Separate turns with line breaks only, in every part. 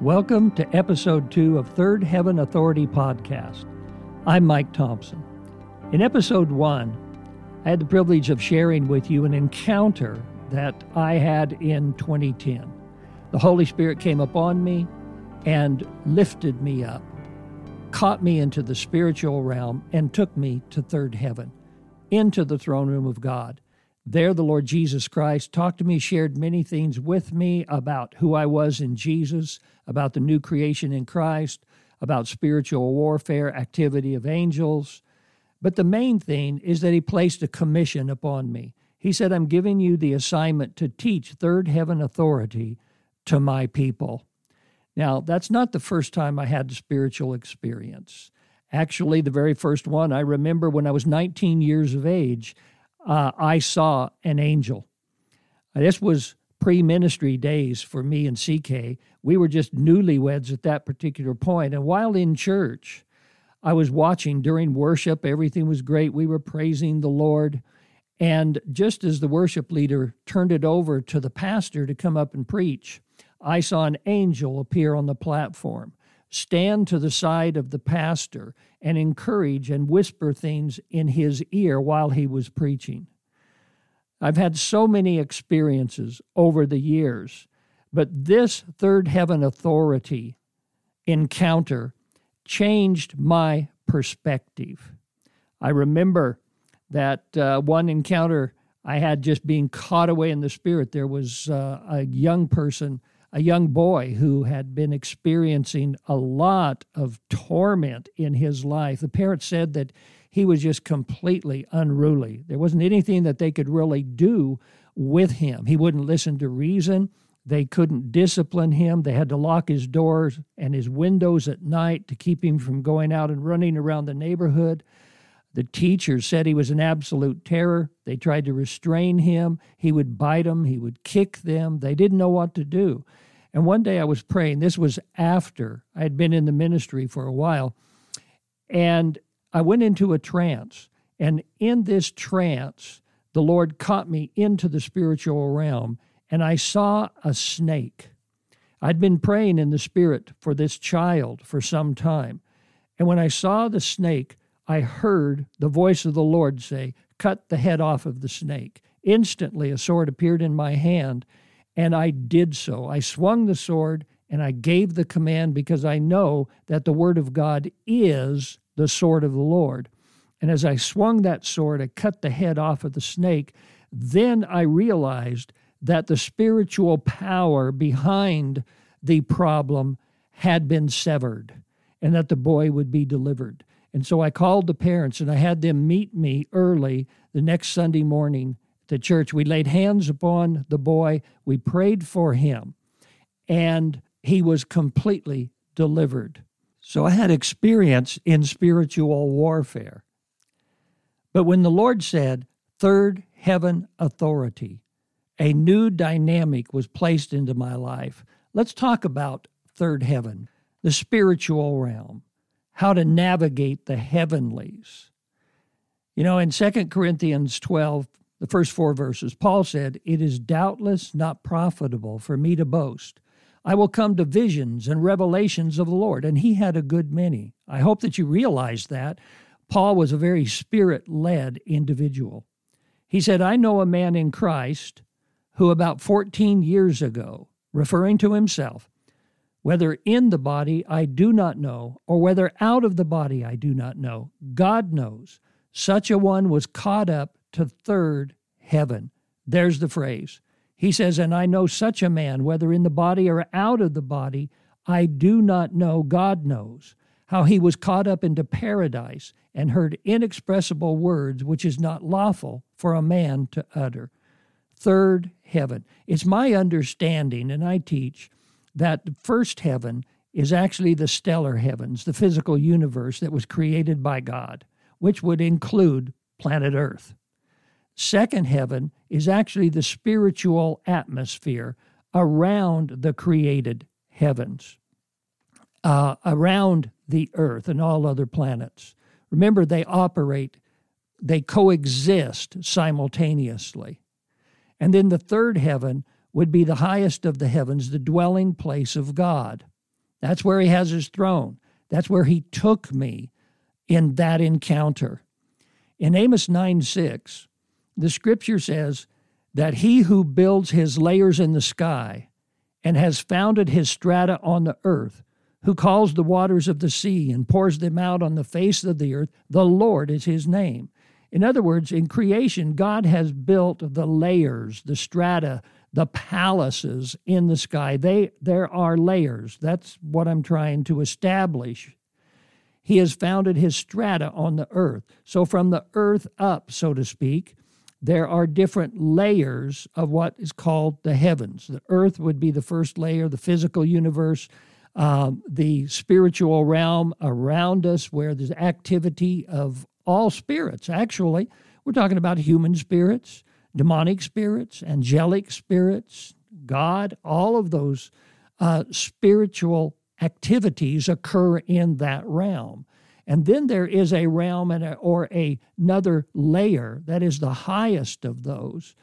Welcome to episode two of Third Heaven Authority podcast. I'm Mike Thompson. In episode one, I had the privilege of sharing with you an encounter that I had in 2010. The Holy Spirit came upon me and lifted me up, caught me into the spiritual realm, and took me to third heaven, into the throne room of God. There, the Lord Jesus Christ talked to me, shared many things with me about who I was in Jesus, about the new creation in Christ, about spiritual warfare, activity of angels. But the main thing is that He placed a commission upon me. He said, I'm giving you the assignment to teach third heaven authority to my people. Now, that's not the first time I had a spiritual experience. Actually, the very first one I remember when I was 19 years of age uh, I saw an angel. This was pre ministry days for me and CK. We were just newlyweds at that particular point. And while in church, I was watching during worship. Everything was great. We were praising the Lord. And just as the worship leader turned it over to the pastor to come up and preach, I saw an angel appear on the platform stand to the side of the pastor and encourage and whisper things in his ear while he was preaching. I've had so many experiences over the years, but this third heaven authority encounter changed my perspective. I remember that uh, one encounter I had just being caught away in the spirit. There was uh, a young person a young boy who had been experiencing a lot of torment in his life. The parents said that he was just completely unruly. There wasn't anything that they could really do with him. He wouldn't listen to reason. They couldn't discipline him. They had to lock his doors and his windows at night to keep him from going out and running around the neighborhood. The teachers said he was an absolute terror. They tried to restrain him. He would bite them, he would kick them. They didn't know what to do. And one day I was praying. This was after I had been in the ministry for a while. And I went into a trance. And in this trance, the Lord caught me into the spiritual realm, and I saw a snake. I'd been praying in the spirit for this child for some time. And when I saw the snake, I heard the voice of the Lord say, Cut the head off of the snake. Instantly, a sword appeared in my hand, and I did so. I swung the sword and I gave the command because I know that the word of God is the sword of the Lord. And as I swung that sword, I cut the head off of the snake. Then I realized that the spiritual power behind the problem had been severed and that the boy would be delivered. And so I called the parents and I had them meet me early the next Sunday morning to church. We laid hands upon the boy, we prayed for him, and he was completely delivered. So I had experience in spiritual warfare. But when the Lord said, Third heaven authority, a new dynamic was placed into my life. Let's talk about third heaven, the spiritual realm how to navigate the heavenlies. You know, in 2 Corinthians 12, the first four verses, Paul said, It is doubtless not profitable for me to boast. I will come to visions and revelations of the Lord. And he had a good many. I hope that you realize that. Paul was a very spirit led individual. He said, I know a man in Christ who about 14 years ago, referring to himself, whether in the body, I do not know, or whether out of the body, I do not know. God knows. Such a one was caught up to third heaven. There's the phrase. He says, And I know such a man, whether in the body or out of the body, I do not know. God knows. How he was caught up into paradise and heard inexpressible words which is not lawful for a man to utter. Third heaven. It's my understanding, and I teach that first heaven is actually the stellar heavens, the physical universe that was created by God, which would include planet Earth. Second heaven is actually the spiritual atmosphere around the created heavens, uh, around the earth and all other planets. Remember, they operate, they coexist simultaneously. And then the third heaven would be the highest of the heavens, the dwelling place of God. That's where he has his throne. That's where he took me in that encounter. In Amos 9 6, the scripture says that he who builds his layers in the sky and has founded his strata on the earth, who calls the waters of the sea and pours them out on the face of the earth, the Lord is his name. In other words, in creation, God has built the layers, the strata, the palaces in the sky. They there are layers. That's what I'm trying to establish. He has founded his strata on the earth. So from the earth up, so to speak, there are different layers of what is called the heavens. The earth would be the first layer, the physical universe, um, the spiritual realm around us, where there's activity of all spirits. Actually, we're talking about human spirits, demonic spirits, angelic spirits, God, all of those uh, spiritual activities occur in that realm. And then there is a realm and a, or a, another layer that is the highest of those.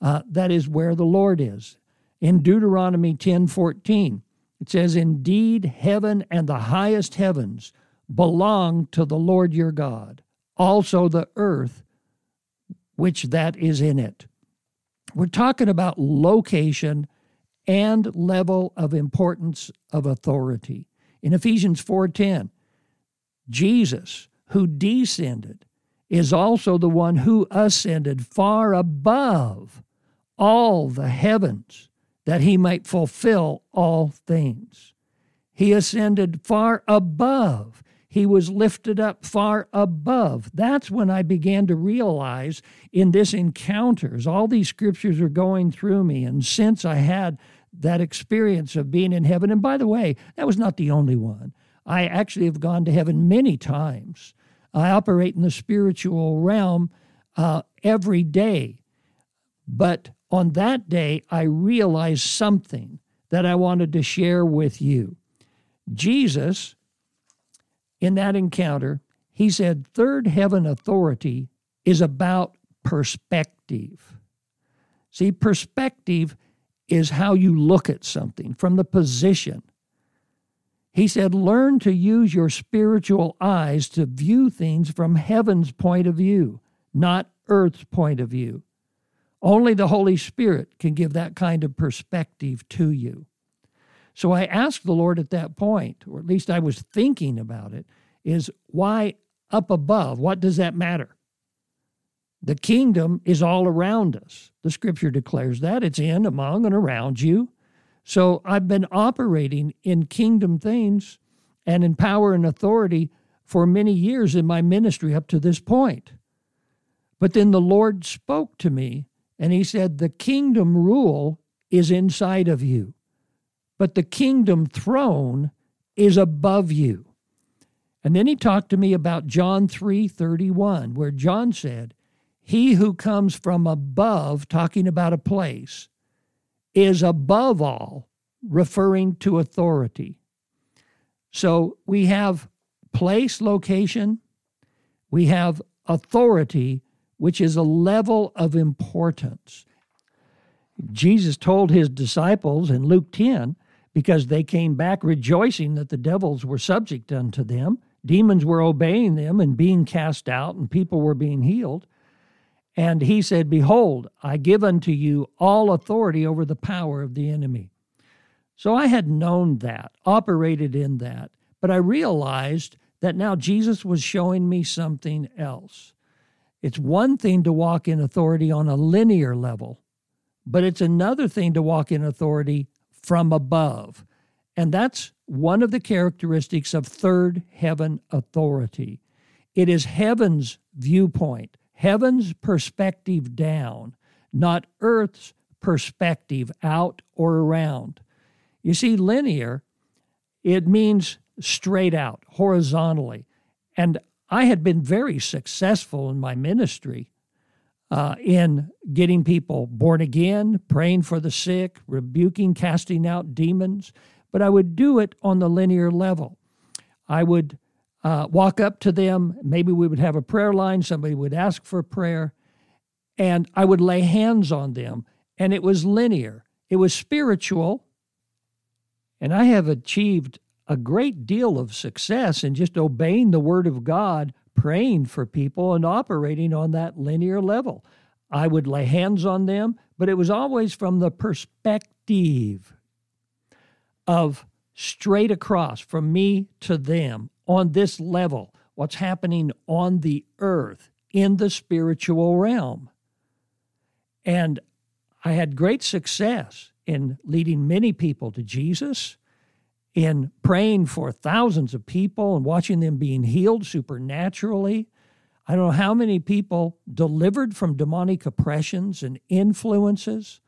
Uh, that is where the Lord is. In Deuteronomy 10 14, it says, Indeed, heaven and the highest heavens belong to the Lord your God, also the earth which that is in it. We're talking about location and level of importance of authority. In Ephesians 4:10, Jesus, who descended, is also the one who ascended far above all the heavens that he might fulfill all things. He ascended far above. He was lifted up far above. That's when I began to realize in this encounters, all these scriptures are going through me. And since I had that experience of being in heaven, and by the way, that was not the only one. I actually have gone to heaven many times. I operate in the spiritual realm uh, every day. But on that day, I realized something that I wanted to share with you. Jesus, in that encounter, he said, Third heaven authority is about perspective. See, perspective is how you look at something from the position. He said, Learn to use your spiritual eyes to view things from heaven's point of view, not earth's point of view. Only the Holy Spirit can give that kind of perspective to you. So I asked the Lord at that point, or at least I was thinking about it, is why up above? What does that matter? The kingdom is all around us. The scripture declares that. It's in, among, and around you. So I've been operating in kingdom things and in power and authority for many years in my ministry up to this point. But then the Lord spoke to me and he said, The kingdom rule is inside of you, but the kingdom throne is above you. And then he talked to me about John 3 31, where John said, He who comes from above, talking about a place, is above all, referring to authority. So we have place, location, we have authority, which is a level of importance. Jesus told his disciples in Luke 10, because they came back rejoicing that the devils were subject unto them, demons were obeying them and being cast out, and people were being healed. And he said, Behold, I give unto you all authority over the power of the enemy. So I had known that, operated in that, but I realized that now Jesus was showing me something else. It's one thing to walk in authority on a linear level, but it's another thing to walk in authority from above. And that's one of the characteristics of third heaven authority. It is heaven's viewpoint heaven's perspective down, not earth's perspective out or around. You see, linear, it means straight out, horizontally. And I had been very successful in my ministry uh, in getting people born again, praying for the sick, rebuking, casting out demons, but I would do it on the linear level. I would uh, walk up to them. Maybe we would have a prayer line. Somebody would ask for prayer, and I would lay hands on them. And it was linear, it was spiritual. And I have achieved a great deal of success in just obeying the Word of God, praying for people, and operating on that linear level. I would lay hands on them, but it was always from the perspective of straight across from me to them on this level, what's happening on the earth in the spiritual realm. And I had great success in leading many people to Jesus, in praying for thousands of people and watching them being healed supernaturally. I don't know how many people delivered from demonic oppressions and influences.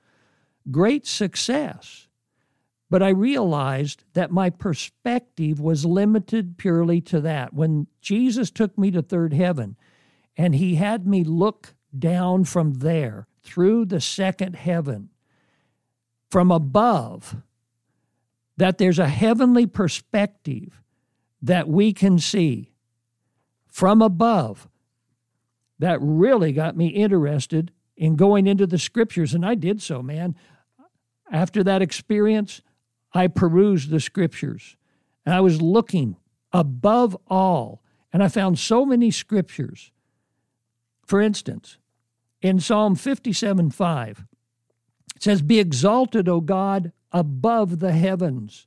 Great success. But I realized that my perspective was limited purely to that. When Jesus took me to third heaven and he had me look down from there through the second heaven from above, that there's a heavenly perspective that we can see from above that really got me interested in going into the scriptures. And I did so, man. After that experience, I perused the scriptures and I was looking above all, and I found so many scriptures. For instance, in Psalm 57 5, it says, Be exalted, O God, above the heavens.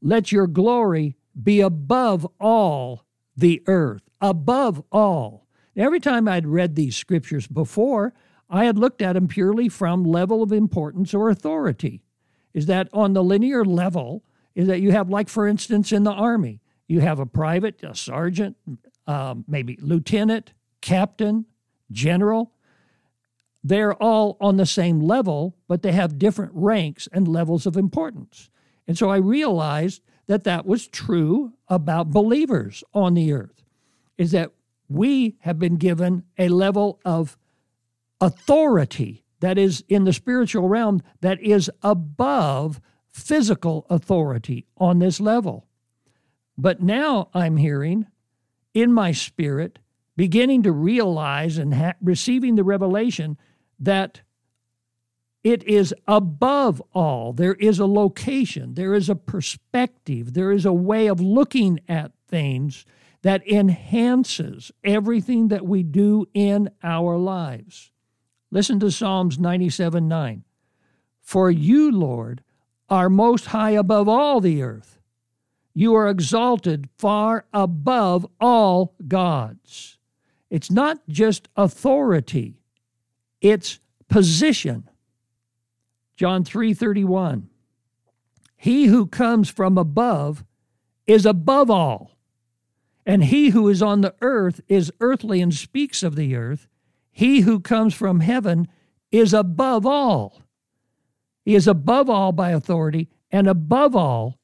Let your glory be above all the earth, above all. Every time I'd read these scriptures before, I had looked at them purely from level of importance or authority. Is that on the linear level, is that you have, like, for instance, in the Army, you have a private, a sergeant, um, maybe lieutenant, captain, general. They're all on the same level, but they have different ranks and levels of importance. And so I realized that that was true about believers on the earth, is that we have been given a level of authority that is in the spiritual realm that is above physical authority on this level. But now I'm hearing in my spirit, beginning to realize and ha- receiving the revelation that it is above all. There is a location, there is a perspective, there is a way of looking at things that enhances everything that we do in our lives. Listen to Psalms 97 9. For you, Lord, are most high above all the earth. You are exalted far above all gods. It's not just authority, it's position. John 3:31 He who comes from above is above all. And he who is on the earth is earthly and speaks of the earth. He who comes from heaven is above all. He is above all by authority and above all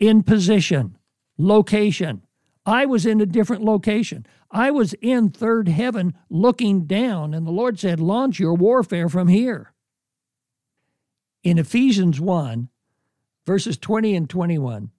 in position, location. I was in a different location. I was in third heaven looking down, and the Lord said, Launch your warfare from here. In Ephesians 1, verses 20 and 21,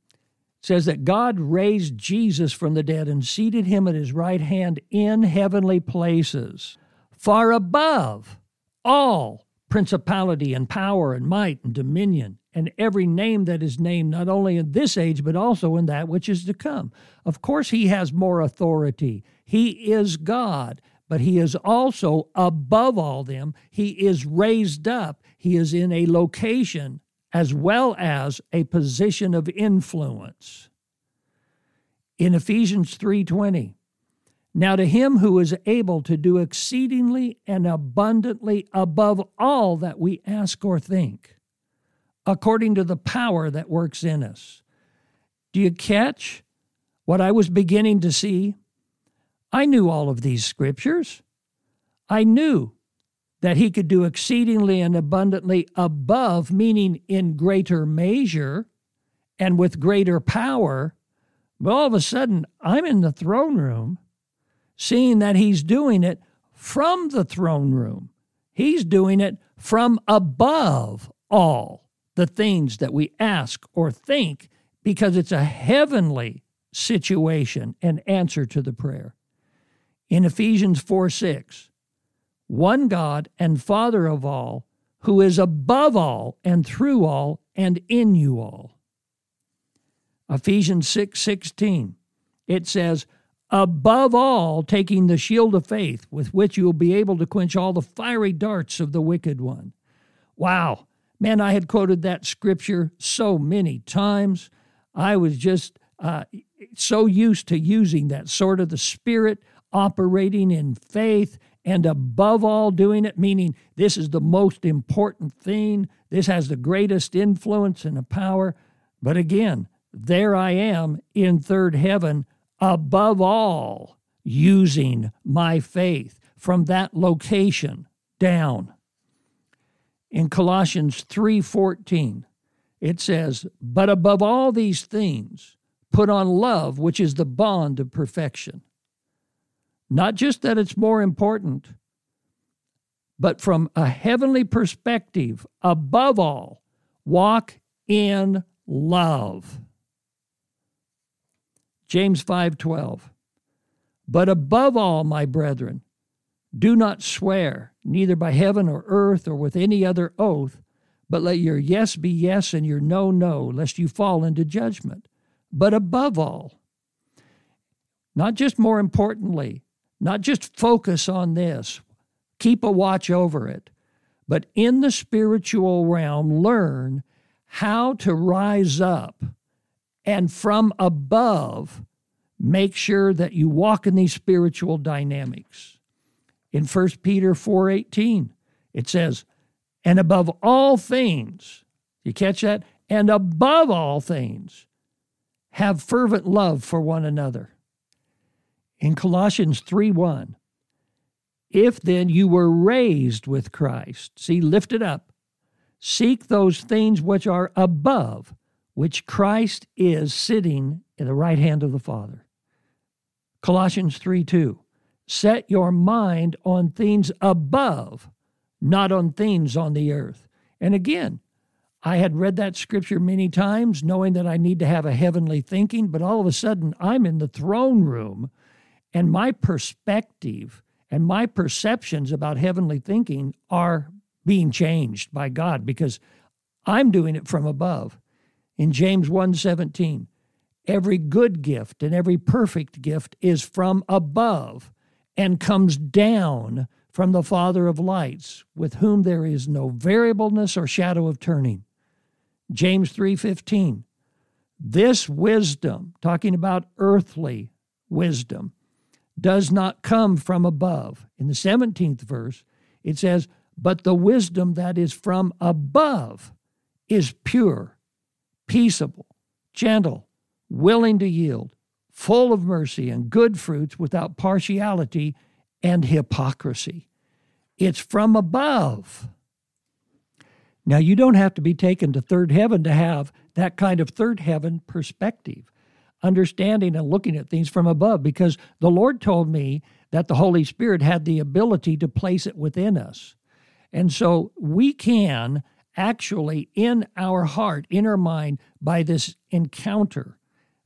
says that God raised Jesus from the dead and seated him at his right hand in heavenly places, far above all principality and power and might and dominion and every name that is named, not only in this age, but also in that which is to come. Of course, he has more authority. He is God, but he is also above all them. He is raised up. He is in a location as well as a position of influence. In Ephesians 3:20, now to him who is able to do exceedingly and abundantly above all that we ask or think according to the power that works in us. Do you catch what I was beginning to see? I knew all of these scriptures. I knew that he could do exceedingly and abundantly above, meaning in greater measure and with greater power. But all of a sudden, I'm in the throne room, seeing that he's doing it from the throne room. He's doing it from above all the things that we ask or think because it's a heavenly situation and answer to the prayer. In Ephesians 4 6, one God and Father of all, who is above all and through all and in you all. Ephesians 6 16. It says, above all, taking the shield of faith with which you will be able to quench all the fiery darts of the wicked one. Wow. Man, I had quoted that scripture so many times. I was just uh, so used to using that sort of the Spirit operating in faith and above all doing it, meaning this is the most important thing. This has the greatest influence and the power. But again, there I am in third heaven, above all, using my faith from that location down. In Colossians 3:14, it says, "But above all these things, put on love, which is the bond of perfection." Not just that it's more important, but from a heavenly perspective, above all, walk in love. James 5:12 But above all, my brethren, do not swear, neither by heaven or earth or with any other oath, but let your yes be yes and your no no, lest you fall into judgment. But above all, not just more importantly, not just focus on this, keep a watch over it, but in the spiritual realm, learn how to rise up and from above make sure that you walk in these spiritual dynamics. In 1 Peter 4:18, it says, "And above all things, you catch that? And above all things, have fervent love for one another." In Colossians 3:1, if then you were raised with Christ, see, lifted up, seek those things which are above, which Christ is sitting in the right hand of the Father. Colossians 3 2. Set your mind on things above, not on things on the earth. And again, I had read that scripture many times, knowing that I need to have a heavenly thinking, but all of a sudden I'm in the throne room and my perspective and my perceptions about heavenly thinking are being changed by God because I'm doing it from above. In James 1:17, every good gift and every perfect gift is from above and comes down from the Father of lights, with whom there is no variableness or shadow of turning. James 3:15. This wisdom, talking about earthly wisdom, does not come from above. In the 17th verse, it says, But the wisdom that is from above is pure, peaceable, gentle, willing to yield, full of mercy and good fruits without partiality and hypocrisy. It's from above. Now, you don't have to be taken to third heaven to have that kind of third heaven perspective understanding and looking at things from above because the Lord told me that the Holy Spirit had the ability to place it within us. And so we can actually, in our heart, in our mind, by this encounter,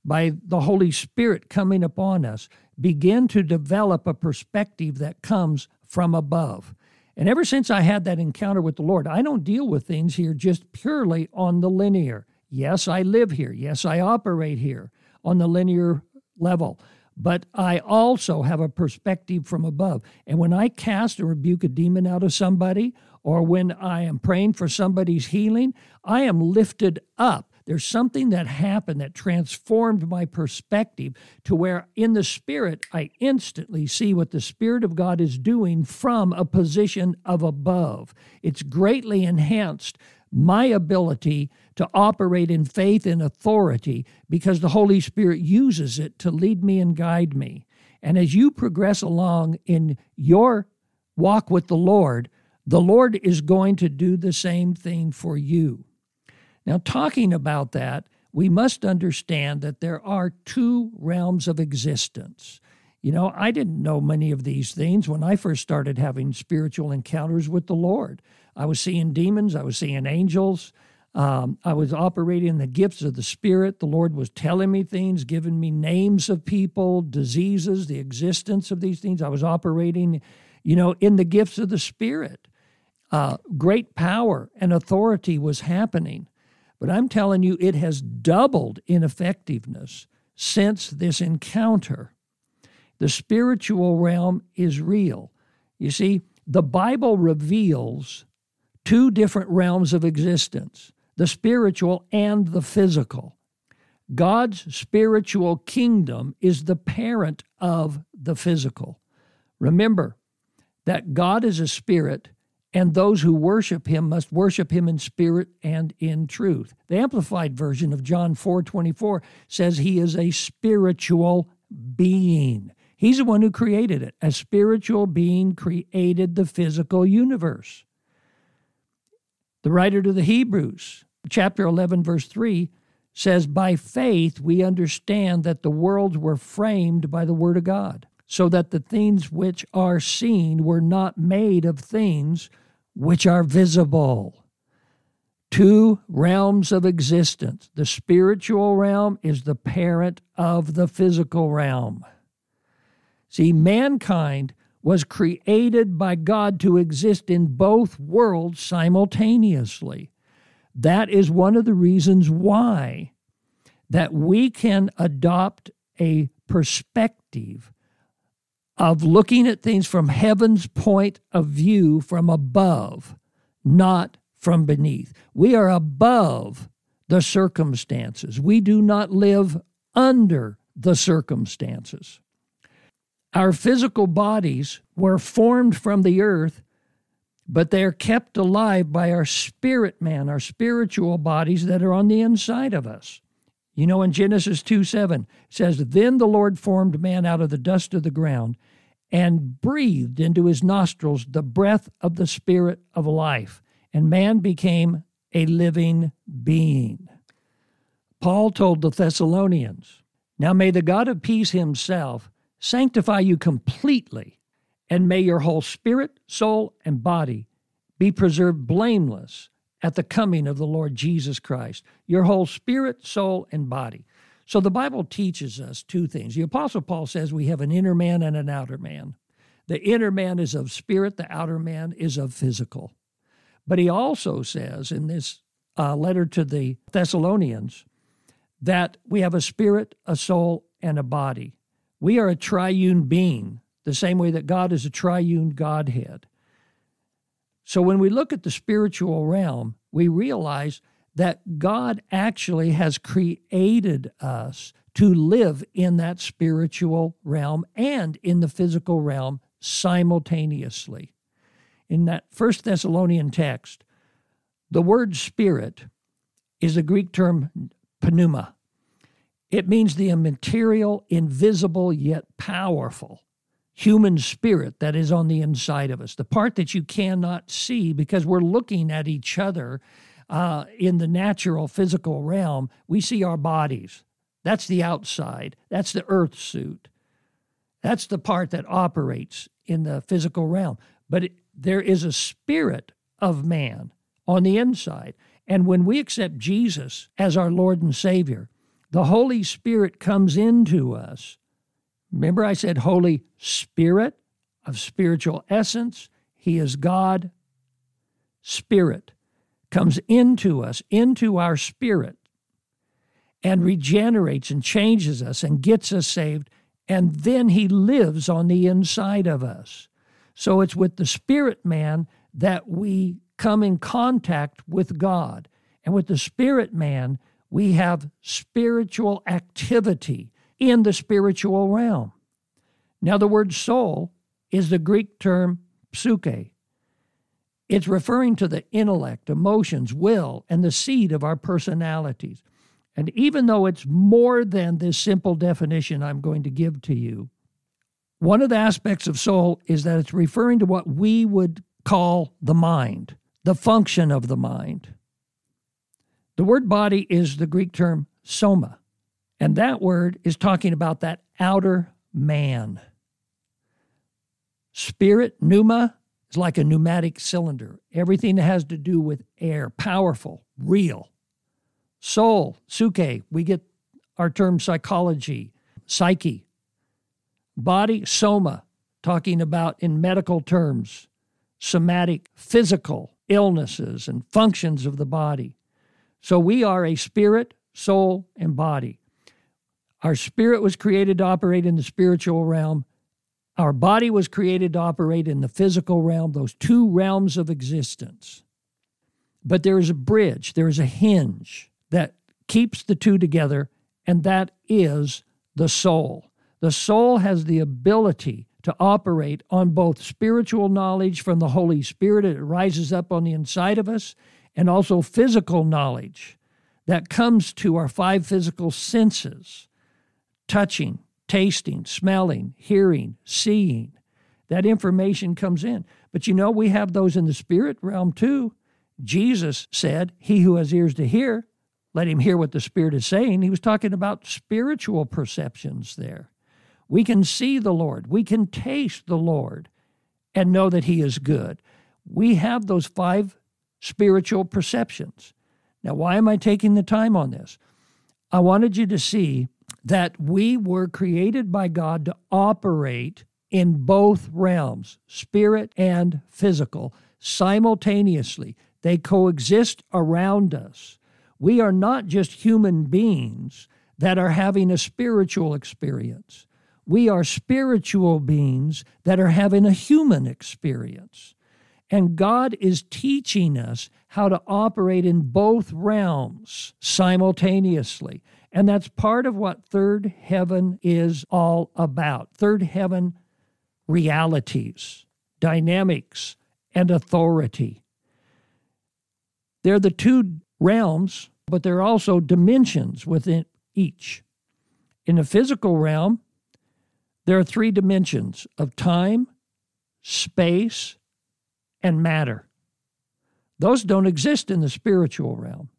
by the Holy Spirit coming upon us, begin to develop a perspective that comes from above. And ever since I had that encounter with the Lord, I don't deal with things here just purely on the linear. Yes, I live here. Yes, I operate here on the linear level. But I also have a perspective from above. And when I cast or rebuke a demon out of somebody, or when I am praying for somebody's healing, I am lifted up. There's something that happened that transformed my perspective to where in the Spirit, I instantly see what the Spirit of God is doing from a position of above. It's greatly enhanced my ability to operate in faith and authority because the Holy Spirit uses it to lead me and guide me. And as you progress along in your walk with the Lord, the Lord is going to do the same thing for you. Now, talking about that, we must understand that there are two realms of existence. You know, I didn't know many of these things when I first started having spiritual encounters with the Lord. I was seeing demons, I was seeing angels. Um, I was operating in the gifts of the Spirit. The Lord was telling me things, giving me names of people, diseases, the existence of these things. I was operating, you know, in the gifts of the Spirit. Uh, great power and authority was happening. But I'm telling you, it has doubled in effectiveness since this encounter. The spiritual realm is real. You see, the Bible reveals two different realms of existence the spiritual and the physical. God's spiritual kingdom is the parent of the physical. Remember that God is a spirit, and those who worship him must worship him in spirit and in truth. The amplified version of John 4:24 says he is a spiritual being. He's the one who created it. A spiritual being created the physical universe. The writer to the Hebrews, chapter 11 verse 3 says by faith we understand that the worlds were framed by the word of God so that the things which are seen were not made of things which are visible. Two realms of existence. The spiritual realm is the parent of the physical realm. See, mankind was created by God to exist in both worlds simultaneously. That is one of the reasons why that we can adopt a perspective of looking at things from heaven's point of view from above, not from beneath. We are above the circumstances. We do not live under the circumstances. Our physical bodies were formed from the earth, but they are kept alive by our spirit man, our spiritual bodies that are on the inside of us. You know, in Genesis 2 7, it says, Then the Lord formed man out of the dust of the ground and breathed into his nostrils the breath of the Spirit of life, and man became a living being. Paul told the Thessalonians, Now may the God of peace himself sanctify you completely, and may your whole spirit, soul, and body be preserved blameless at the coming of the Lord Jesus Christ, your whole spirit, soul, and body. So the Bible teaches us two things. The Apostle Paul says we have an inner man and an outer man. The inner man is of spirit, the outer man is of physical. But he also says in this uh, letter to the Thessalonians that we have a spirit, a soul, and a body. We are a triune being, the same way that God is a triune Godhead. So when we look at the spiritual realm, we realize that God actually has created us to live in that spiritual realm and in the physical realm simultaneously. In that First Thessalonian text, the word spirit is a Greek term pneuma. It means the immaterial, invisible, yet powerful human spirit that is on the inside of us, the part that you cannot see because we're looking at each other uh, in the natural physical realm. We see our bodies. That's the outside, that's the earth suit. That's the part that operates in the physical realm. But it, there is a spirit of man on the inside. And when we accept Jesus as our Lord and Savior, the Holy Spirit comes into us Remember, I said Holy Spirit of spiritual essence. He is God. Spirit comes into us, into our spirit, and regenerates and changes us and gets us saved. And then He lives on the inside of us. So it's with the spirit man that we come in contact with God. And with the spirit man, we have spiritual activity in the spiritual realm. Now, the word soul is the Greek term psyche. It's referring to the intellect, emotions, will, and the seed of our personalities. And even though it's more than this simple definition I'm going to give to you, one of the aspects of soul is that it's referring to what we would call the mind, the function of the mind. The word body is the Greek term soma. And that word is talking about that outer man. Spirit, pneuma, is like a pneumatic cylinder. Everything that has to do with air, powerful, real. Soul, psyche, we get our term psychology, psyche. Body, soma, talking about in medical terms, somatic, physical illnesses and functions of the body. So we are a spirit, soul, and body. Our spirit was created to operate in the spiritual realm. Our body was created to operate in the physical realm, those two realms of existence. But there is a bridge, there is a hinge that keeps the two together, and that is the soul. The soul has the ability to operate on both spiritual knowledge from the Holy Spirit, it rises up on the inside of us, and also physical knowledge that comes to our five physical senses touching, tasting, smelling, hearing, seeing. That information comes in. But you know, we have those in the spirit realm too. Jesus said, He who has ears to hear, let him hear what the Spirit is saying. He was talking about spiritual perceptions there. We can see the Lord, we can taste the Lord and know that He is good. We have those five spiritual perceptions. Now, why am I taking the time on this? I wanted you to see that we were created by God to operate in both realms, spirit and physical, simultaneously. They coexist around us. We are not just human beings that are having a spiritual experience. We are spiritual beings that are having a human experience. And God is teaching us how to operate in both realms simultaneously. And that's part of what third heaven is all about. Third heaven realities, dynamics, and authority. They're the two realms, but there are also dimensions within each. In the physical realm, there are three dimensions of time, space, and matter. Those don't exist in the spiritual realm.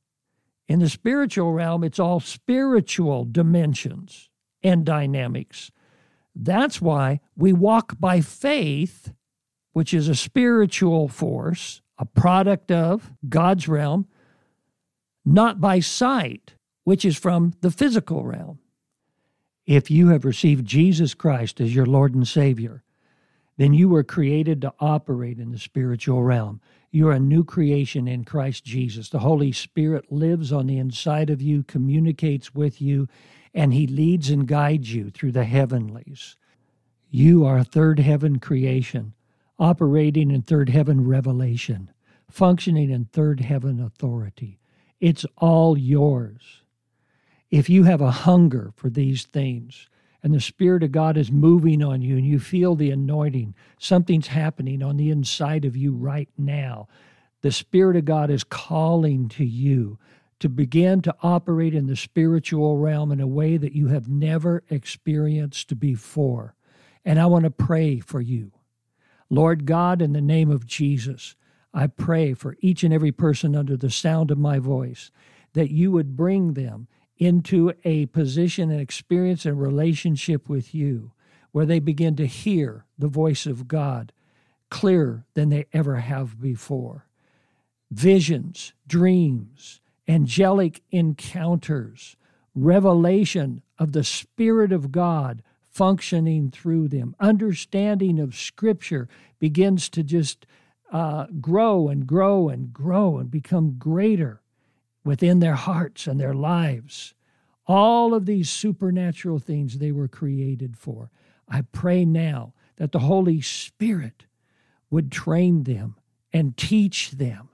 In the spiritual realm, it's all spiritual dimensions and dynamics. That's why we walk by faith, which is a spiritual force, a product of God's realm, not by sight, which is from the physical realm. If you have received Jesus Christ as your Lord and Savior, then you were created to operate in the spiritual realm. You're a new creation in Christ Jesus. The Holy Spirit lives on the inside of you, communicates with you, and He leads and guides you through the heavenlies. You are a third heaven creation, operating in third heaven revelation, functioning in third heaven authority. It's all yours. If you have a hunger for these things and the Spirit of God is moving on you and you feel the anointing, something's happening on the inside of you right now. The Spirit of God is calling to you to begin to operate in the spiritual realm in a way that you have never experienced before. And I want to pray for you. Lord God, in the name of Jesus, I pray for each and every person under the sound of my voice that you would bring them into a position and experience and relationship with you where they begin to hear the voice of God clearer than they ever have before. Visions, dreams, angelic encounters, revelation of the Spirit of God functioning through them, understanding of Scripture begins to just uh, grow and grow and grow and become greater within their hearts and their lives. All of these supernatural things they were created for. I pray now that the Holy Spirit would train them and teach them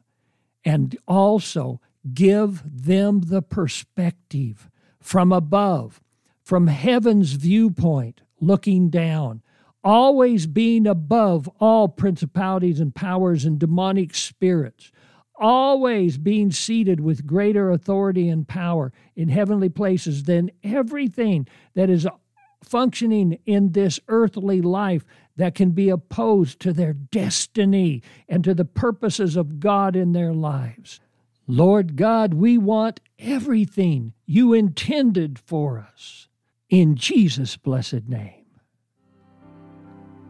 and also give them the perspective from above, from heaven's viewpoint, looking down, always being above all principalities and powers and demonic spirits, always being seated with greater authority and power in heavenly places than everything that is functioning in this earthly life that can be opposed to their destiny and to the purposes of God in their lives. Lord God, we want everything you intended for us. In Jesus' blessed name.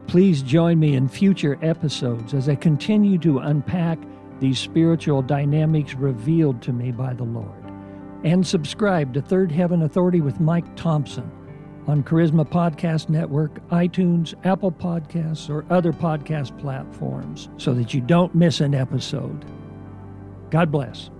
Please join me in future episodes as I continue to unpack these spiritual dynamics revealed to me by the Lord. And subscribe to Third Heaven Authority with Mike Thompson on Charisma Podcast Network, iTunes, Apple Podcasts, or other podcast platforms so that you don't miss an episode. God bless.